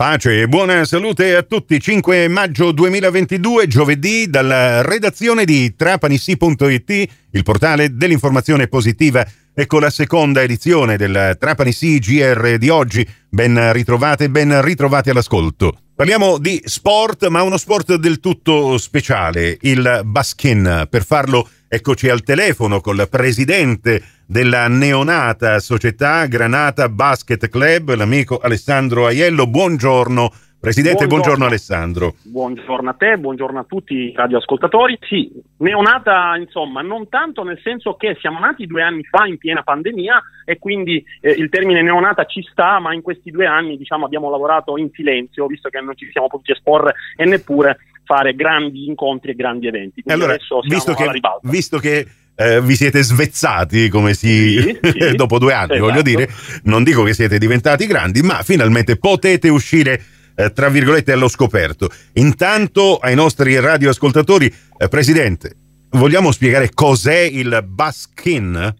Pace e buona salute a tutti. 5 maggio 2022, giovedì, dalla redazione di trapanissi.it, il portale dell'informazione positiva. Ecco la seconda edizione del Trapani GR di oggi. Ben ritrovate, ben ritrovati all'ascolto. Parliamo di sport, ma uno sport del tutto speciale, il baskin. Per farlo eccoci al telefono col presidente della neonata società Granata Basket Club, l'amico Alessandro Aiello. Buongiorno. Presidente, buongiorno. buongiorno. Alessandro. Buongiorno a te, buongiorno a tutti i radioascoltatori. Sì, neonata insomma, non tanto nel senso che siamo nati due anni fa in piena pandemia e quindi eh, il termine neonata ci sta, ma in questi due anni diciamo, abbiamo lavorato in silenzio, visto che non ci siamo potuti esporre e neppure fare grandi incontri e grandi eventi. Quindi allora, visto che, visto che eh, vi siete svezzati come si sì, sì, dopo due anni, esatto. voglio dire, non dico che siete diventati grandi, ma finalmente potete uscire eh, tra virgolette allo scoperto. Intanto ai nostri radioascoltatori, eh, Presidente, vogliamo spiegare cos'è il Baskin?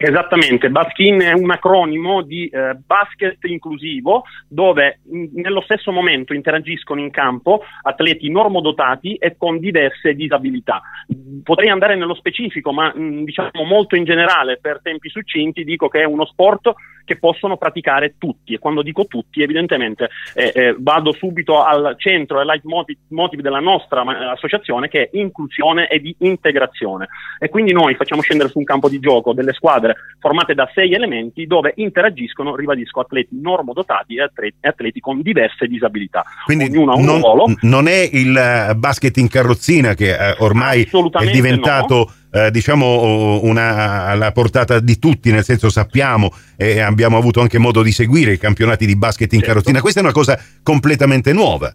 Esattamente, Baskin è un acronimo di eh, basket inclusivo dove in, nello stesso momento interagiscono in campo atleti normodotati e con diverse disabilità. Potrei andare nello specifico, ma mh, mm, diciamo molto in generale, per tempi succinti, dico che è uno sport che possono praticare tutti e quando dico tutti evidentemente eh, eh, vado subito al centro e leitmotiv della nostra associazione che è inclusione e di integrazione e quindi noi facciamo scendere su un campo di gioco delle squadre formate da sei elementi dove interagiscono, ribadisco, atleti normodotati e atleti, atleti con diverse disabilità. Quindi Ognuno ha un ruolo. Non è il eh, basket in carrozzina che eh, ormai è diventato... No eh, diciamo una, alla portata di tutti, nel senso sappiamo e abbiamo avuto anche modo di seguire i campionati di basket in certo. carrozzina. Questa è una cosa completamente nuova.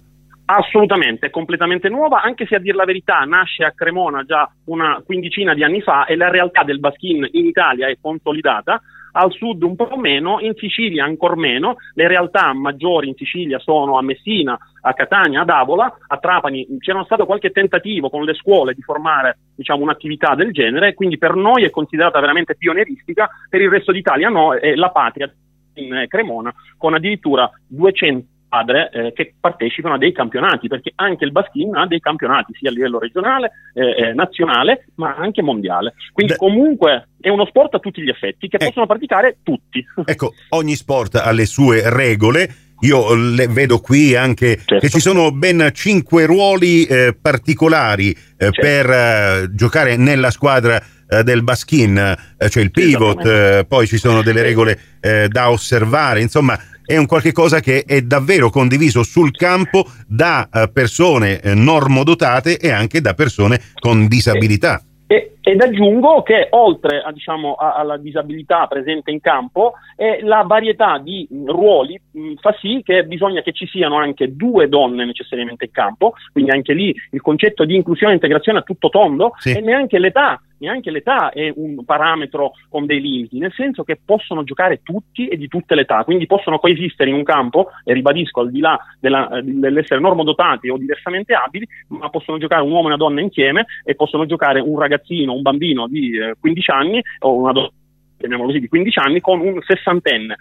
Assolutamente, completamente nuova, anche se a dir la verità nasce a Cremona già una quindicina di anni fa e la realtà del baskin in Italia è consolidata al sud un po' meno, in Sicilia ancora meno, le realtà maggiori in Sicilia sono a Messina, a Catania, ad Avola, a Trapani c'era stato qualche tentativo con le scuole di formare diciamo, un'attività del genere, quindi per noi è considerata veramente pionieristica, per il resto d'Italia no, è la patria in Cremona con addirittura 200 squadre eh, che partecipano a dei campionati, perché anche il Baskin ha dei campionati sia a livello regionale, eh, eh nazionale, ma anche mondiale. Quindi Beh. comunque è uno sport a tutti gli effetti che eh. possono praticare tutti. Ecco, ogni sport ha le sue regole. Io le vedo qui anche certo. che ci sono ben cinque ruoli eh, particolari eh, certo. per eh, giocare nella squadra eh, del Baskin, eh, cioè il pivot, eh, poi ci sono delle regole da osservare, insomma è un qualche cosa che è davvero condiviso sul campo da persone normodotate e anche da persone con disabilità. E, ed aggiungo che oltre a, diciamo, a, alla disabilità presente in campo, eh, la varietà di ruoli mh, fa sì che bisogna che ci siano anche due donne necessariamente in campo, quindi anche lì il concetto di inclusione e integrazione a tutto tondo sì. e neanche l'età neanche l'età è un parametro con dei limiti, nel senso che possono giocare tutti e di tutte le età, quindi possono coesistere in un campo, e ribadisco al di là della, dell'essere normodotati o diversamente abili, ma possono giocare un uomo e una donna insieme e possono giocare un ragazzino, un bambino di eh, 15 anni o una donna chiamiamolo così, di 15 anni con un sessantenne.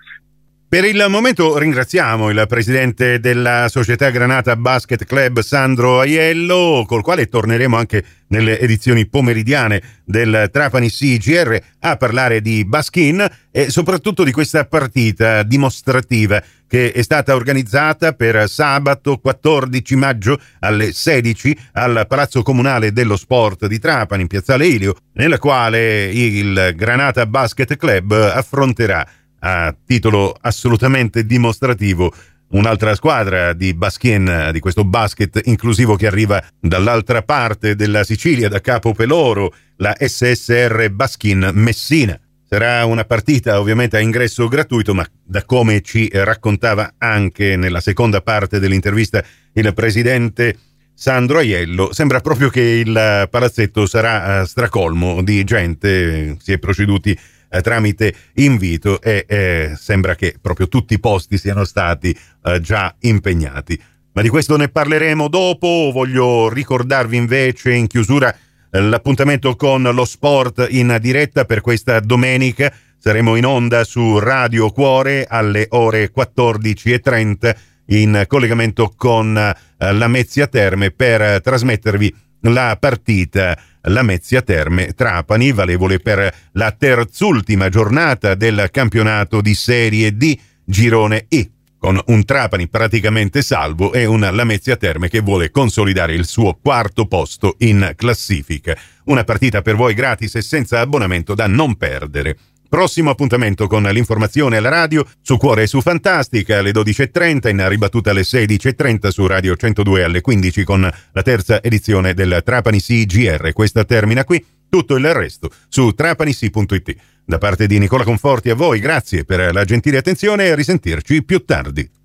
Per il momento ringraziamo il presidente della società Granata Basket Club Sandro Aiello, col quale torneremo anche nelle edizioni pomeridiane del Trapani CGR a parlare di Baskin e soprattutto di questa partita dimostrativa che è stata organizzata per sabato 14 maggio alle 16 al Palazzo Comunale dello Sport di Trapani in Piazzale Ilio, nella quale il Granata Basket Club affronterà a titolo assolutamente dimostrativo un'altra squadra di Baschien, di questo basket inclusivo che arriva dall'altra parte della Sicilia, da Capo Peloro, la SSR Baschin Messina. Sarà una partita ovviamente a ingresso gratuito, ma da come ci raccontava anche nella seconda parte dell'intervista il presidente Sandro Aiello, sembra proprio che il palazzetto sarà stracolmo di gente, si è proceduti eh, tramite invito e eh, sembra che proprio tutti i posti siano stati eh, già impegnati. Ma di questo ne parleremo dopo, voglio ricordarvi invece in chiusura eh, l'appuntamento con lo sport in diretta per questa domenica. Saremo in onda su Radio Cuore alle ore 14.30 in collegamento con eh, la Mezzia Terme per trasmettervi la partita Lamezia Terme Trapani, valevole per la terzultima giornata del campionato di Serie D Girone E con un Trapani praticamente salvo e una Lamezia Terme che vuole consolidare il suo quarto posto in classifica. Una partita per voi gratis e senza abbonamento da non perdere. Prossimo appuntamento con l'informazione alla radio su Cuore e su Fantastica alle 12.30, in ribattuta alle 16.30 su Radio 102 alle 15 con la terza edizione del Trapani CGR. Questa termina qui, tutto il resto su trapanisi.it. Da parte di Nicola Conforti a voi, grazie per la gentile attenzione e a risentirci più tardi.